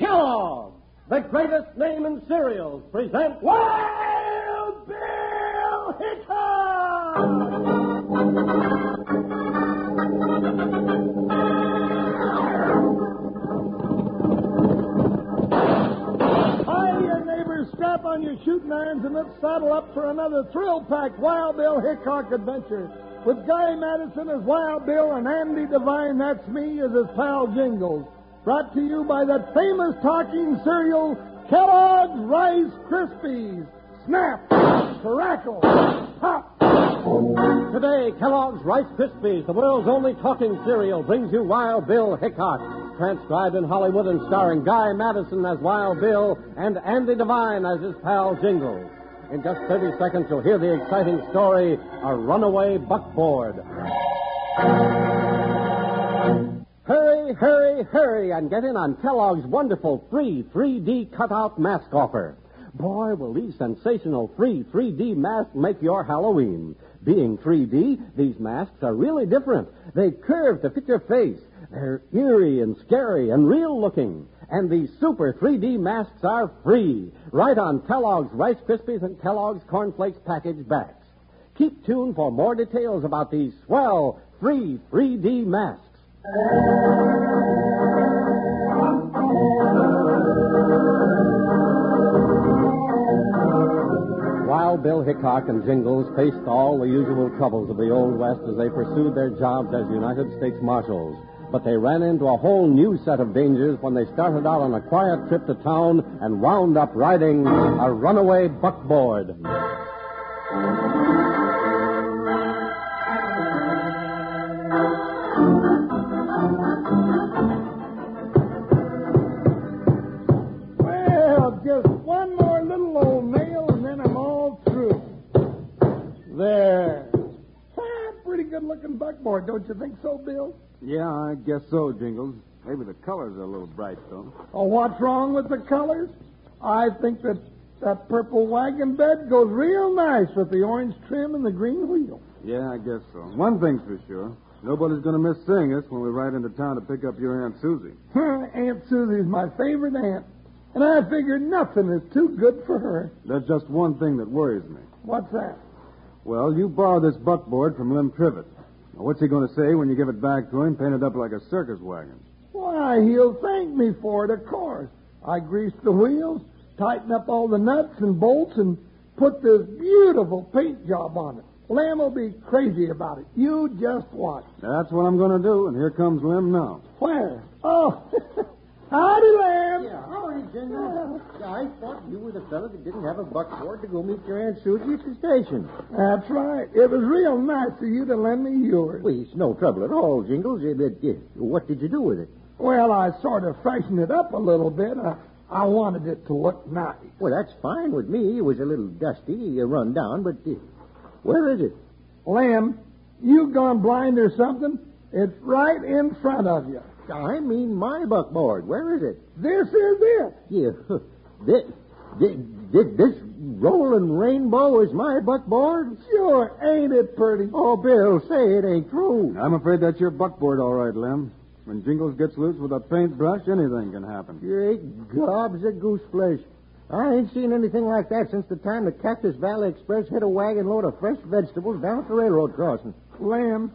Kellogg, the greatest name in cereals, presents Wild Bill Hickok! Hi, your neighbors, strap on your shooting irons and let's saddle up for another thrill-packed Wild Bill Hickok adventure. With Guy Madison as Wild Bill and Andy Devine, that's me, as his pal Jingles. Brought to you by that famous talking cereal, Kellogg's Rice Krispies. Snap, crackle, pop. Today, Kellogg's Rice Krispies, the world's only talking cereal, brings you Wild Bill Hickok, transcribed in Hollywood and starring Guy Madison as Wild Bill and Andy Devine as his pal Jingles. In just 30 seconds, you'll hear the exciting story A Runaway Buckboard. Hurry, hurry, and get in on Kellogg's wonderful free 3D cutout mask offer. Boy, will these sensational free 3D masks make your Halloween. Being 3D, these masks are really different. They curve to fit your face. They're eerie and scary and real looking. And these super 3D masks are free, right on Kellogg's Rice Krispies and Kellogg's Corn Flakes package backs. Keep tuned for more details about these swell free 3D masks. Wild Bill Hickok and Jingles faced all the usual troubles of the Old West as they pursued their jobs as United States Marshals. But they ran into a whole new set of dangers when they started out on a quiet trip to town and wound up riding a runaway buckboard. Looking buckboard, don't you think so, Bill? Yeah, I guess so, Jingles. Maybe the colors are a little bright, though. Oh, what's wrong with the colors? I think that that purple wagon bed goes real nice with the orange trim and the green wheel. Yeah, I guess so. One thing's for sure. Nobody's going to miss seeing us when we ride into town to pick up your Aunt Susie. Aunt Susie's my favorite aunt, and I figure nothing is too good for her. There's just one thing that worries me. What's that? Well, you borrowed this buckboard from Lem Trivet. Now, what's he going to say when you give it back to him, painted up like a circus wagon? Why, he'll thank me for it, of course. I greased the wheels, tightened up all the nuts and bolts, and put this beautiful paint job on it. Lem will be crazy about it. You just watch. That's what I'm going to do, and here comes Lem now. Where? Oh, howdy, Lem. Yeah, howdy, Jingles. I thought you were the fellow that didn't have a buckboard to go meet your Aunt Susie at the station. That's right. It was real nice of you to lend me yours. Well, it's no trouble at all, Jingles. But what did you do with it? Well, I sort of freshened it up a little bit. I, I wanted it to look nice. Well, that's fine with me. It was a little dusty, uh, run down, but uh, where is it? Lem, you gone blind or something? It's right in front of you. I mean my buckboard. Where is it? This is it. Yeah, this, this, this rolling rainbow is my buckboard? Sure, ain't it pretty? Oh, Bill, say it ain't true. I'm afraid that's your buckboard, all right, Lem. When Jingles gets loose with a paintbrush, anything can happen. Great gobs of goose flesh. I ain't seen anything like that since the time the Cactus Valley Express hit a wagon load of fresh vegetables down at the railroad crossing. Lem,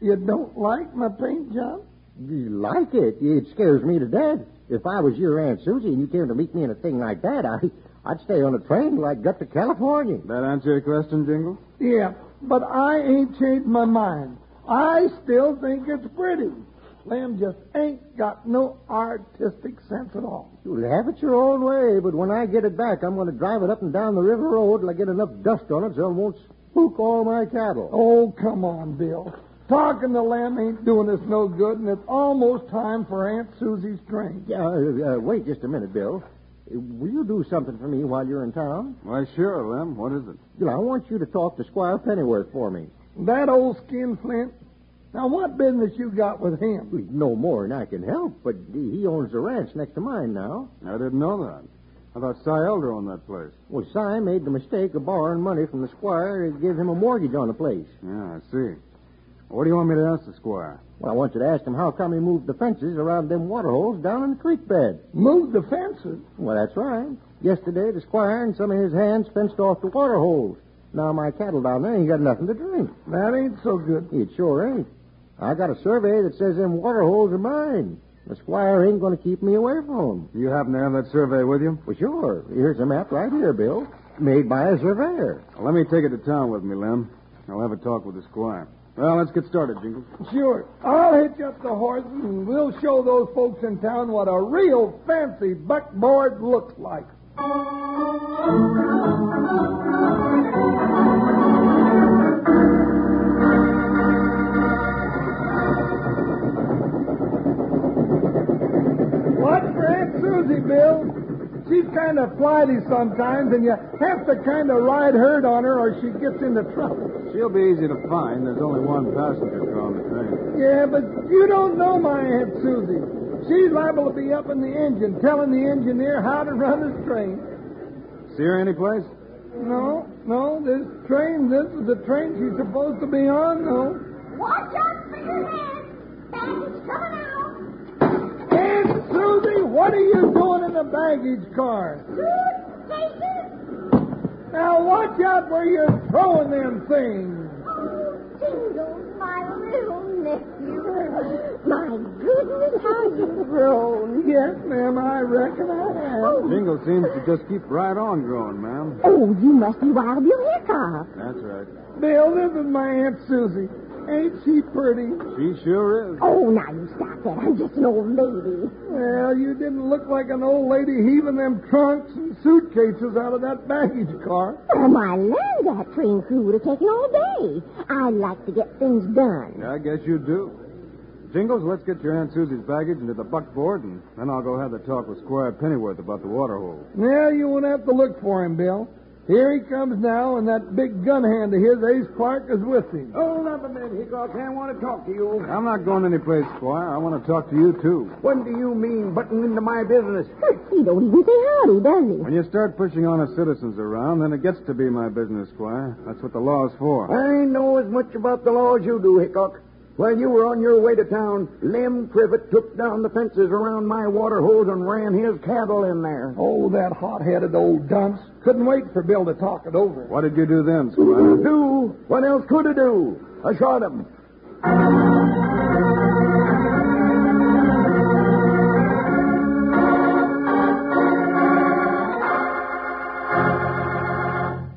you don't like my paint job? You like it? It scares me to death. If I was your Aunt Susie and you came to meet me in a thing like that, I, I'd stay on a train till I got to California. That answer your question, Jingles? Yeah, but I ain't changed my mind. I still think it's pretty. Lem just ain't got no artistic sense at all. You'll have it your own way, but when I get it back, I'm going to drive it up and down the river road till I get enough dust on it so it won't spook all my cattle. Oh, come on, Bill. Talking to Lem ain't doing us no good, and it's almost time for Aunt Susie's drink. Yeah, uh, uh, wait just a minute, Bill. Will you do something for me while you're in town? Why, sure, Lem. What is it? Bill, I want you to talk to Squire Pennyworth for me. That old skinflint. Now, what business you got with him? No more than I can help, but he owns the ranch next to mine now. I didn't know that. I thought Cy Elder owned that place. Well, Cy made the mistake of borrowing money from the squire and give him a mortgage on the place. Yeah, I see. What do you want me to ask the squire? Well, I want you to ask him how come he moved the fences around them water holes down in the creek bed. Moved the fences. Well, that's right. Yesterday, the squire and some of his hands fenced off the water holes. Now my cattle down there ain't got nothing to drink. That ain't so good. It sure ain't. I got a survey that says them water holes are mine. The squire ain't going to keep me away from 'em. Do you happen to have that survey with you? Well, sure. Here's a map right here, Bill. Made by a surveyor. Well, let me take it to town with me, Lem. I'll have a talk with the squire. Well, let's get started, Jingles. Sure. I'll hitch up the horses and we'll show those folks in town what a real fancy buckboard looks like. Kind of flighty sometimes, and you have to kind of ride herd on her or she gets into trouble. She'll be easy to find. There's only one passenger car on the train. Yeah, but you don't know my Aunt Susie. She's liable to be up in the engine telling the engineer how to run his train. See her anyplace? No, no, this train, this is the train she's supposed to be on, though. Watch out for your head. Baggage coming out. Aunt Susie, what are you doing in the baggage car? Suitcases. Now watch out where you're throwing them things. Oh, Jingles, my little nephew. My goodness, how you've grown. Yes, ma'am, I reckon I have. Oh. Jingles seems to just keep right on growing, ma'am. Oh, you must be Wild Bill Hickok. That's right. Bill, this is my Aunt Susie. Ain't she pretty? She sure is. Oh, now you stop that. I'm just an old lady. Well, you didn't look like an old lady heaving them trunks and suitcases out of that baggage car. Oh, my land, that train crew would have taken all day. I like to get things done. I guess you do. Jingles, let's get your Aunt Susie's baggage into the buckboard, and then I'll go have the talk with Squire Pennyworth about the water hole. Yeah, you won't have to look for him, Bill. Here he comes now, and that big gun hand of his, Ace Clark, is with him. Hold up a minute, Hickok. I want to talk to you. I'm not going anyplace, Squire. I want to talk to you, too. What do you mean, butting into my business? He don't even say howdy, does he? When you start pushing on honest citizens around, then it gets to be my business, Squire. That's what the law's for. I know as much about the law as you do, Hickok. While you were on your way to town, Lem Trivet took down the fences around my water holes and ran his cattle in there. Oh, that hot-headed old dunce. Couldn't wait for Bill to talk it over. What did you do then, Squire? Do? What else could I do? I shot him.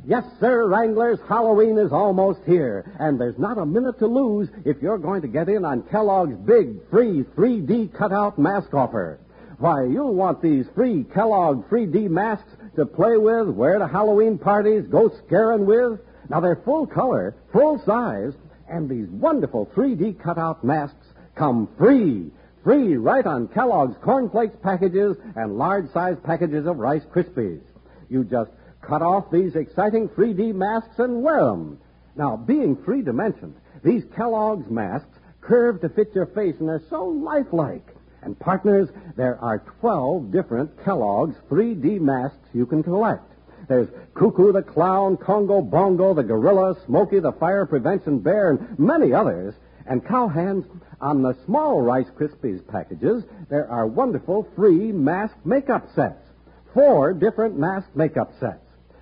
Yes, sir, Wranglers, Halloween is almost here, and there's not a minute to lose if you're going to get in on Kellogg's big free 3D cutout mask offer. Why, you'll want these free Kellogg 3D masks to play with, wear to Halloween parties, go scaring with. Now, they're full color, full size, and these wonderful 3D cutout masks come free. Free right on Kellogg's Cornflakes packages and large size packages of Rice Krispies. You just cut off these exciting 3D masks and wear them. Now, being three dimensioned, these Kellogg's masks curve to fit your face and they're so lifelike. And partners, there are 12 different Kellogg's 3D masks you can collect. There's Cuckoo the Clown, Congo Bongo, the Gorilla, Smokey the Fire Prevention Bear, and many others. And cowhands, on the small Rice Krispies packages, there are wonderful free mask makeup sets. Four different mask makeup sets.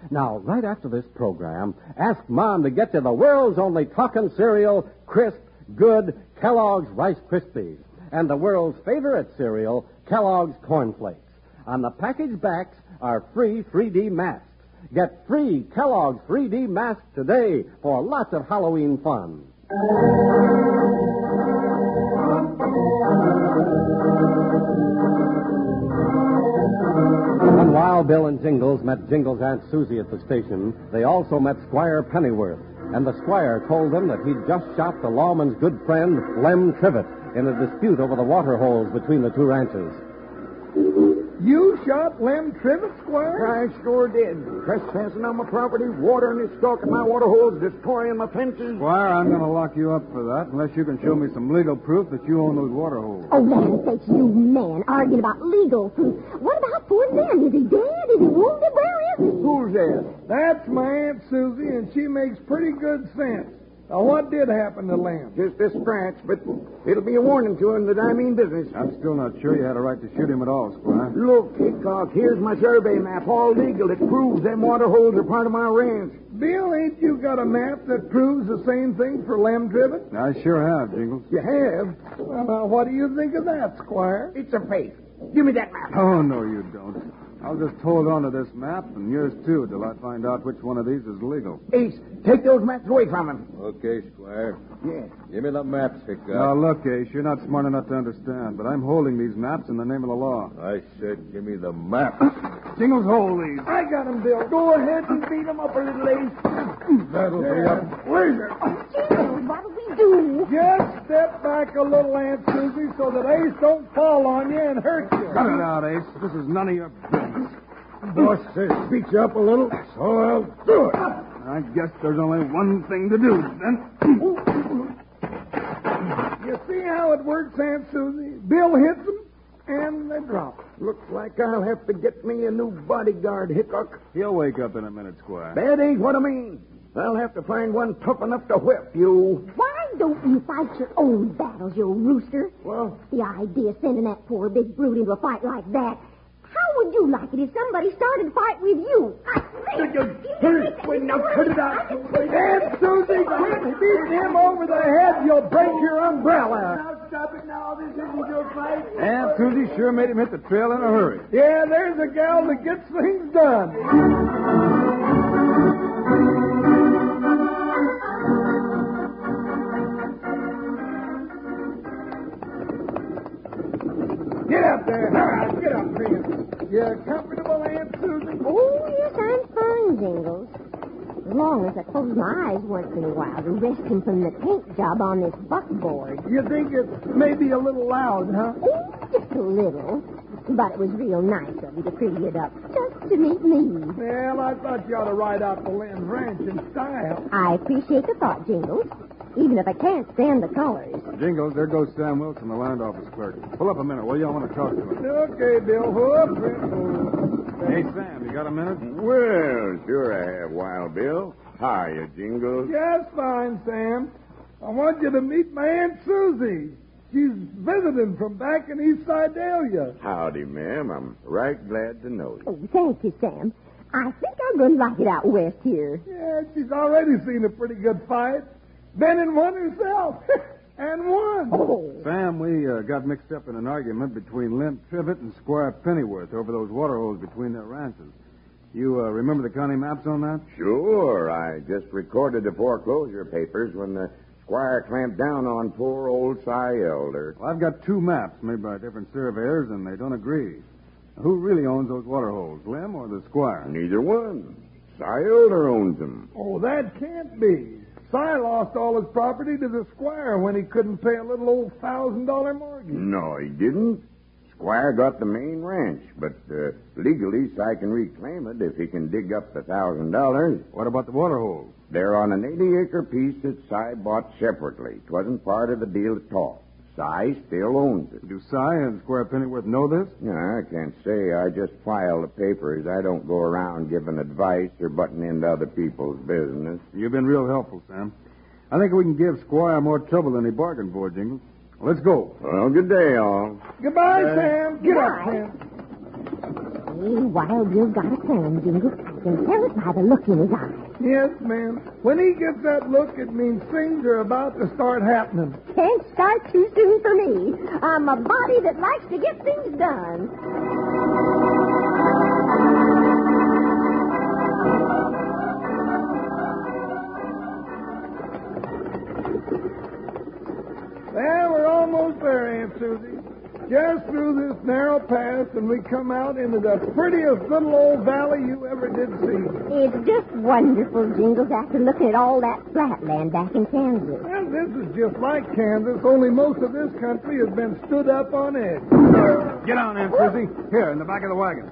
Now, right after this program, ask Mom to get you the world's only talking cereal, crisp, good Kellogg's Rice Krispies, and the world's favorite cereal, Kellogg's Corn Flakes. On the package backs are free 3D masks. Get free Kellogg's 3D masks today for lots of Halloween fun. When Wild Bill and Jingles met Jingles' Aunt Susie at the station, they also met Squire Pennyworth. And the squire told them that he'd just shot the lawman's good friend, Lem Trivet, in a dispute over the water holes between the two ranches. You shot Lem Trivet, Squire? I sure did. Trespassing on my property, watering his stock in my water holes, destroying my fences. Squire, I'm going to lock you up for that unless you can show me some legal proof that you own those water holes. Oh, land sakes, you man, arguing about legal proof. What about poor Lem? Is he dead? Is he wounded? Where is he? Who's that? That's my Aunt Susie, and she makes pretty good sense. Now, what did happen to Lem? Just this scratch, but it'll be a warning to him that I mean business. I'm still not sure you had a right to shoot him at all, Squire. Look, Hickok, here's my survey map, all legal. It proves them water holes are part of my ranch. Bill, ain't you got a map that proves the same thing for Lem Trivet? I sure have, Jingles. You have? Well, now, what do you think of that, Squire? It's a fake. Give me that map. Oh, no, you don't. I'll just hold on to this map, and yours too, till I find out which one of these is legal. Ace, take those maps away from him. Okay, Squire. Yeah. Give me the maps, Hickok. Now, look, Ace, you're not smart enough to understand, but I'm holding these maps in the name of the law. I said give me the maps. Jingles, hold these. I got him, Bill. Go ahead and beat him up a little, Ace. That'll be up. Where's it? Jingles, what'll we do? Just step back a little, Aunt Susie, so that Ace don't fall on you and hurt you. Cut it out, Ace. This is none of your business. Boss says beat you up a little, so I'll do it. I guess there's only one thing to do, then. You see works, Aunt Susie? Bill hits them, and they drop. Looks like I'll have to get me a new bodyguard, Hickok. He'll wake up in a minute, Squire. That ain't what I mean. I'll have to find one tough enough to whip you. Why don't you fight your own battles, you rooster? Well, The idea of sending that poor big brute into a fight like that. How would you like it if somebody started a fight with you? I Wait, now cut it out. Aunt Susie, quit beating him over the head. You'll break your umbrella. Now stop it now. This isn't your fight. Aunt Susie sure made him hit the trail in a hurry. Yeah, there's a gal that gets things done. Get up there. All right, get up, Prince. You comfortable, Aunt Susan? Oh, yes, I'm fine, Jingles. As long as I close my eyes once in a while to rest him from the paint job on this buckboard. You think it's maybe a little loud, huh? Oh, just a little. But it was real nice of you to pretty it up just to meet me. Well, I thought you ought to ride out to Lynn's ranch in style. I appreciate the thought, Jingles, even if I can't stand the colors. Jingles, there goes Sam Wilson, the land office clerk. Pull up a minute, will you? I want to talk to him. Okay, Bill. Whoop, whoop. Hey, Sam, you got a minute? Well, sure I have, Wild Bill. Hiya, Jingles. Just fine, Sam. I want you to meet my Aunt Susie. She's visiting from back in East Sidalia. Howdy, ma'am. I'm right glad to know you. Oh, thank you, Sam. I think I'm going to like it out west here. Yeah, she's already seen a pretty good fight. Been in one herself. and won. Oh, Sam, we uh, got mixed up in an argument between Lem Trivet and Squire Pennyworth over those water holes between their ranches. You uh, remember the county maps on that? Sure, I just recorded the foreclosure papers when the squire clamped down on poor old Cy Elder. Well, I've got two maps made by different surveyors, and they don't agree. Who really owns those water holes, Lem or the Squire? Neither one. Cy Elder owns them. Oh, that can't be. Cy lost all his property to the squire when he couldn't pay a little old thousand dollar mortgage. No, he didn't. Squire got the main ranch, but uh, legally Cy can reclaim it if he can dig up the thousand dollars. What about the water holes? They're on an 80 acre piece that Cy bought separately. It wasn't part of the deal at all. Cy still owns it. Do Cy and Squire Pennyworth know this? No, I can't say. I just file the papers. I don't go around giving advice or butting into other people's business. You've been real helpful, Sam. I think we can give Squire more trouble than he bargained for, Jingles. Let's go. Well, good day, all. Goodbye, Sam. Get up, Goodbye. Sam. Hey, Wild Bill's got a plan, Jingles. Tell it by the look in his eye. Yes, ma'am. When he gets that look, it means things are about to start happening. Can't start too soon for me. I'm a body that likes to get things done. This narrow pass, and we come out into the prettiest little old valley you ever did see. It's just wonderful, Jingles, after looking at all that flatland back in Kansas. Well, this is just like Kansas, only most of this country has been stood up on edge. Get on, Aunt Susie. Here, in the back of the wagon.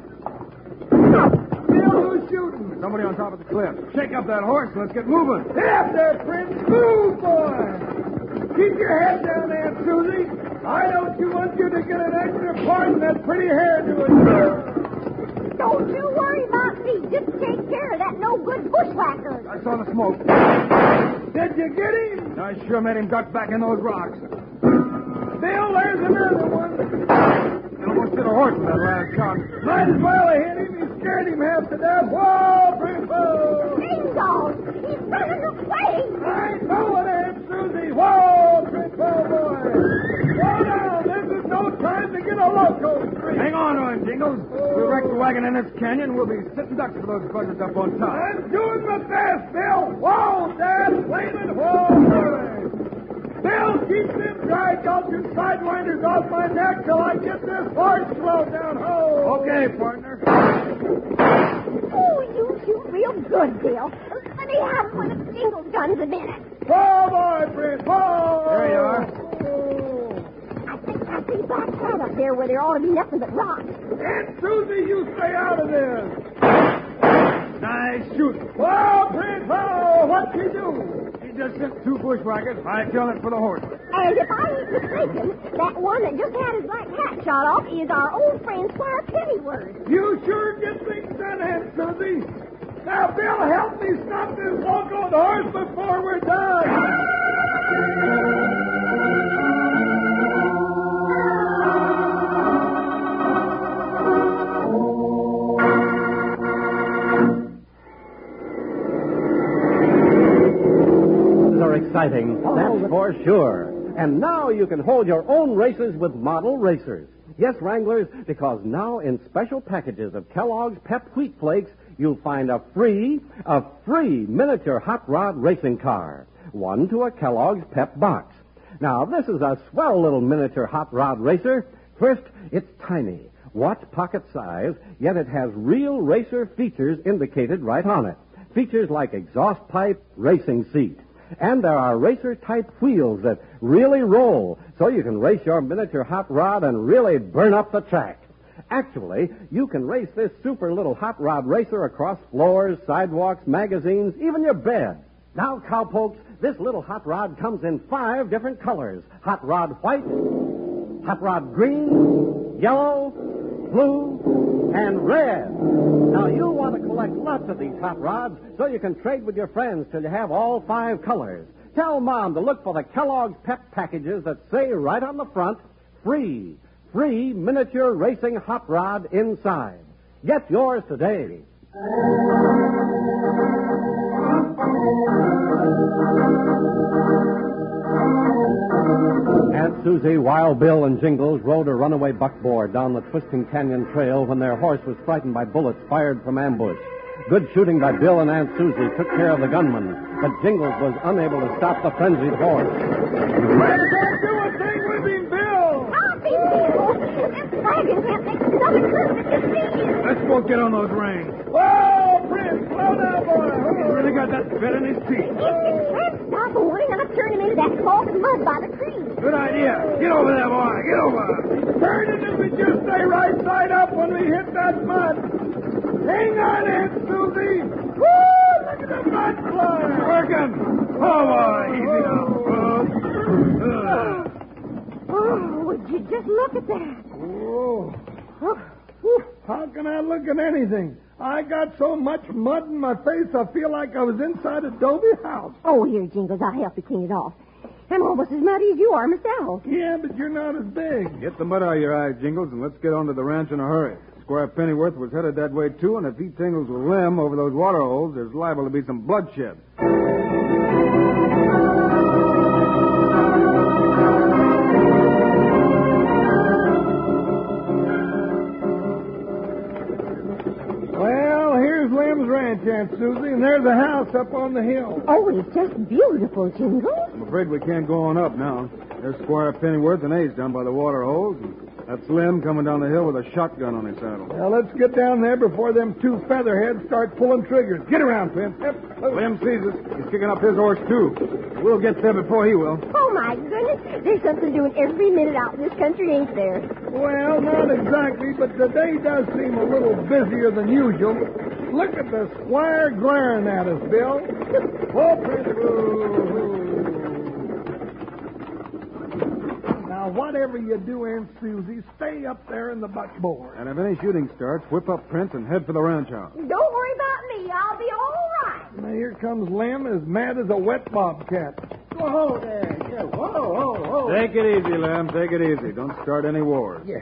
Bill, who's shooting? Somebody on top of the cliff. Shake up that horse and let's get moving. Get up there, Prince. Move, boy. Keep your head down, Aunt Susie. I don't you want you to get an extra part in that pretty hairdo of yours. Don't you worry about me. Just take care of that no good bushwhacker. I saw the smoke. Did you get him? I sure made him duck back in those rocks. Bill, there's another one. Almost hit a horse with that last shot. Might as well have hit him. He scared him half to death. Whoa, Prince! Dingo! He's running away! I know it, Aunt Susie. Whoa, Prince boy. Slow down. This is no time to get a loco street. Hang on to him, Jingles. We wreck the wagon in this canyon. We'll be sitting ducks for those buzzards up on top. I'm doing my best, Bill. Whoa, Dad. Flaming whoa, boy. Bill, keep them dry gulching sidewinders off my neck till I get this horse slowed down. Ho! Okay, partner. Oh, you shoot real good, Bill. Let me have one of Jingle's guns a minute. Whoa, boy, Prince. Whoa! There you are. I think I see Black Cat up there where there ought to be nothing but rocks. Aunt Susie, you stay out of this. Nice shooting. Whoa, Prince. Whoa! What'd you do? He just sent two bushwhackers. five killed it for the horse. And if I ain't mistaken, that one that just had his black hat shot off is our old friend Squire Pennyworth. You sure get things done, Aunt Susie. Now, Bill, help me stop this locoed horse before we're done. Exciting, that's for sure. And now you can hold your own races with model racers. Yes, Wranglers, because now in special packages of Kellogg's Pep Wheat Flakes, you'll find a free, a free miniature hot rod racing car. One to a Kellogg's Pep box. Now, this is a swell little miniature hot rod racer. First, it's tiny, watch pocket size, yet it has real racer features indicated right on it. Features like exhaust pipe, racing seat. And there are racer type wheels that really roll, so you can race your miniature hot rod and really burn up the track. Actually, you can race this super little hot rod racer across floors, sidewalks, magazines, even your bed. Now, cowpokes, this little hot rod comes in five different colors hot rod white, hot rod green, yellow, blue, and red. Now, you'll want to collect lots of these hot rods so you can trade with your friends till you have all five colors. Tell Mom to look for the Kellogg's Pep packages that say right on the front, free, free miniature racing hot rod inside. Get yours today. Aunt Susie, Wild Bill, and Jingles rode a runaway buckboard down the twisting canyon trail when their horse was frightened by bullets fired from ambush. Good shooting by Bill and Aunt Susie took care of the gunman, but Jingles was unable to stop the frenzied horse. Let's go do a thing with him, Bill. Stop him, Bill! This wagon can't make another turn to deceive. Let's both get on those reins. Whoa, Prince, slow down, boy. He's really got that bit in his teeth. Oh. If you can't stop a why not turn him into mud by the creek? Good idea. Get over there, boy. Get over. Turn it if we just stay right side up when we hit that mud. Hang on, Aunt Susie. Woo! Look at the mud fly. Working. Oh, boy. Easy now. Oh, oh, would you just look at that? Oh, Oh, how can I look at anything? I got so much mud in my face, I feel like I was inside a Dobie house. oh, here, Jingles, I'll help you clean it off. I'm almost as muddy as you are myself. Yeah, but you're not as big. Get the mud out of your eyes, Jingles, and let's get on to the ranch in a hurry. Squire Pennyworth was headed that way, too, and if he tingles with Lem over those water holes, there's liable to be some bloodshed. Aunt Susie, and there's a house up on the hill. Oh, it's just beautiful, Jingles. I'm afraid we can't go on up now. There's Squire Pennyworth and Ace down by the water holes. And that's Lem coming down the hill with a shotgun on his saddle. Now, let's get down there before them two featherheads start pulling triggers. Get around, Pin. Yep. Lem sees us. He's kicking up his horse, too. We'll get there before he will. Oh, my goodness. There's something doing every minute out in this country, ain't there? Well, not exactly, but the day does seem a little busier than usual. Look at the squire glaring at us, Bill. Oh, Prince. Now, whatever you do, Aunt Susie, stay up there in the buckboard. And if any shooting starts, whip up Prince and head for the ranch house. Don't worry about me. I'll be all right. Now, here comes Lem as mad as a wet bobcat. Whoa there. Yeah, whoa, whoa, whoa. Take it easy, Lem. Take it easy. Don't start any wars. Yeah.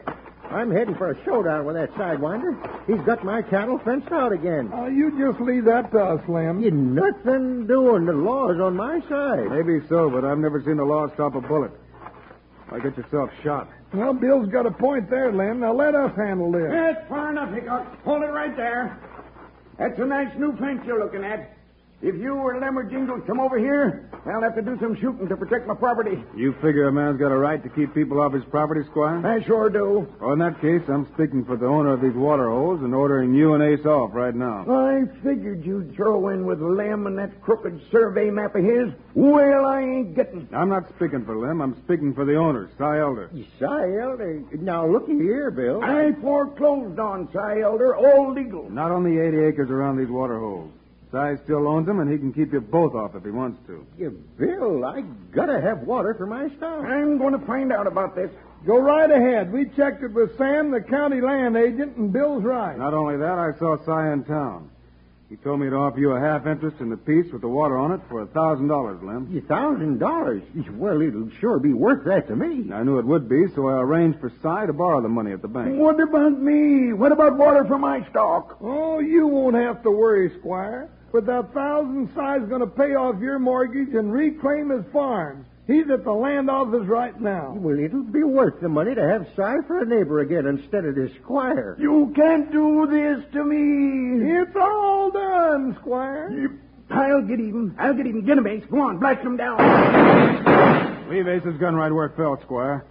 I'm heading for a showdown with that sidewinder. He's got my cattle fenced out again. Uh, you just leave that to us, Lem. You nothing doing. The law's on my side. Maybe so, but I've never seen the law stop a bullet. Why get yourself shot? Well, Bill's got a point there, Lem. Now let us handle this. That's far enough, Hickok. Hold it right there. That's a nice new fence you're looking at. If you or Lem or Jingles come over here, I'll have to do some shooting to protect my property. You figure a man's got a right to keep people off his property, Squire? I sure do. Well, in that case, I'm speaking for the owner of these water holes and ordering you and Ace off right now. I figured you'd throw in with Lem and that crooked survey map of his. Well, I ain't getting. I'm not speaking for Lem. I'm speaking for the owner, Cy Elder. Cy Elder. Now, looky here, Bill. I foreclosed on Cy Elder, all legal. Not on the 80 acres around these water holes. Cy still owns them, and he can keep you both off if he wants to. Yeah, Bill, I gotta have water for my stock. I'm going to find out about this. Go right ahead. We checked it with Sam, the county land agent, and Bill's right. Not only that, I saw Cy in town. He told me to offer you a half interest in the piece with the water on it for a thousand dollars, Lem. A thousand dollars? Well, it'll sure be worth that to me. I knew it would be, so I arranged for Cy to borrow the money at the bank. What about me? What about water for my stock? Oh, you won't have to worry, Squire. With that thousand, Cy's going to pay off your mortgage and reclaim his farm. He's at the land office right now. Well, it'll be worth the money to have Cy for a neighbor again instead of this squire. You can't do this to me. It's all done, Squire. You- I'll get even. I'll get even. Get him, Ace. Go on, blast him down. Leave Ace's gun right where it fell, Squire.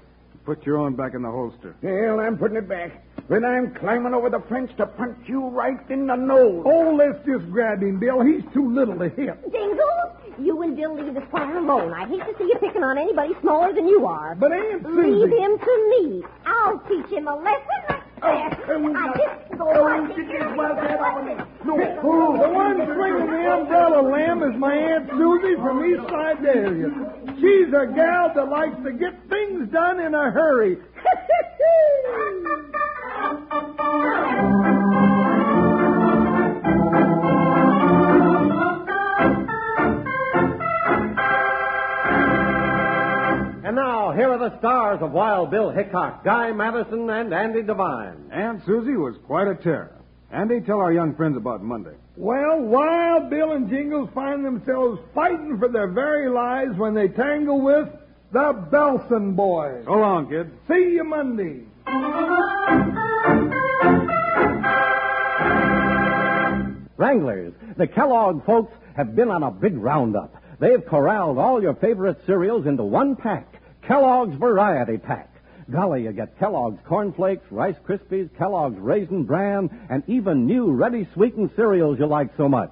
Put your own back in the holster. Well, I'm putting it back. Then I'm climbing over the fence to punch you right in the nose. Oh, let's just grab him, Bill. He's too little to hit. Jingles, you and Bill leave the squire alone. I hate to see you picking on anybody smaller than you are. But Aunt Leave him to me. I'll teach him a lesson oh, like that. I just go on. did you swell that on me? No, the one swinging the umbrella lamb is my Aunt Susie from East Siberia. She's a gal that likes to get things done in a hurry. And now, here are the stars of Wild Bill Hickok, Guy Madison, and Andy Devine. Aunt Susie was quite a terror. Andy, tell our young friends about Monday. Well, Wild Bill and Jingles find themselves fighting for their very lives when they tangle with the Belson boys. So long, kids. See you Monday. Wranglers, the Kellogg folks have been on a big roundup. They've corralled all your favorite cereals into one pack, Kellogg's Variety Pack. Golly, you get Kellogg's Corn Flakes, Rice Krispies, Kellogg's Raisin Bran, and even new ready sweetened cereals you like so much.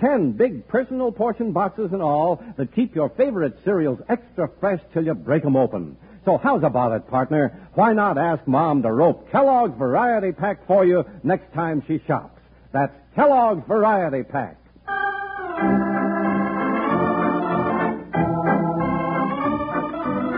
Ten big personal portion boxes and all that keep your favorite cereals extra fresh till you break 'em open. So how's about it, partner? Why not ask Mom to rope Kellogg's Variety Pack for you next time she shops? That's Kellogg's Variety Pack.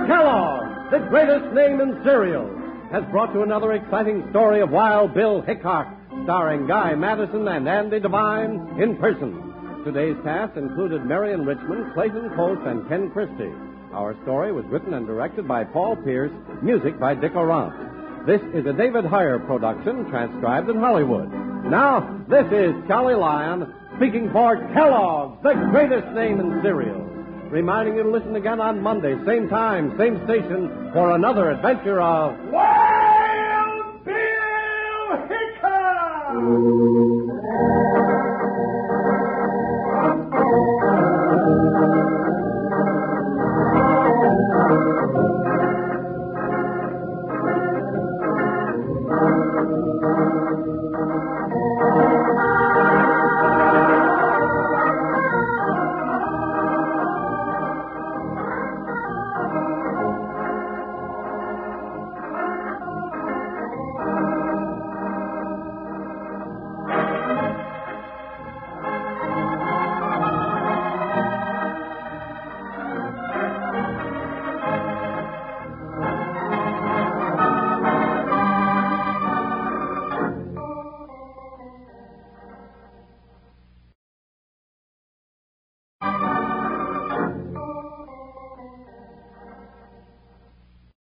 Kellogg, the greatest name in cereals, has brought you another exciting story of Wild Bill Hickok, starring Guy Madison and Andy Devine in person. Today's cast included Marion Richmond, Clayton Post, and Ken Christie. Our story was written and directed by Paul Pierce, music by Dick Orant. This is a David Heyer production, transcribed in Hollywood. Now, this is Charlie Lyon speaking for Kellogg's, the greatest name in cereals. Reminding you to listen again on Monday, same time, same station, for another adventure of Wild Bill Hickok!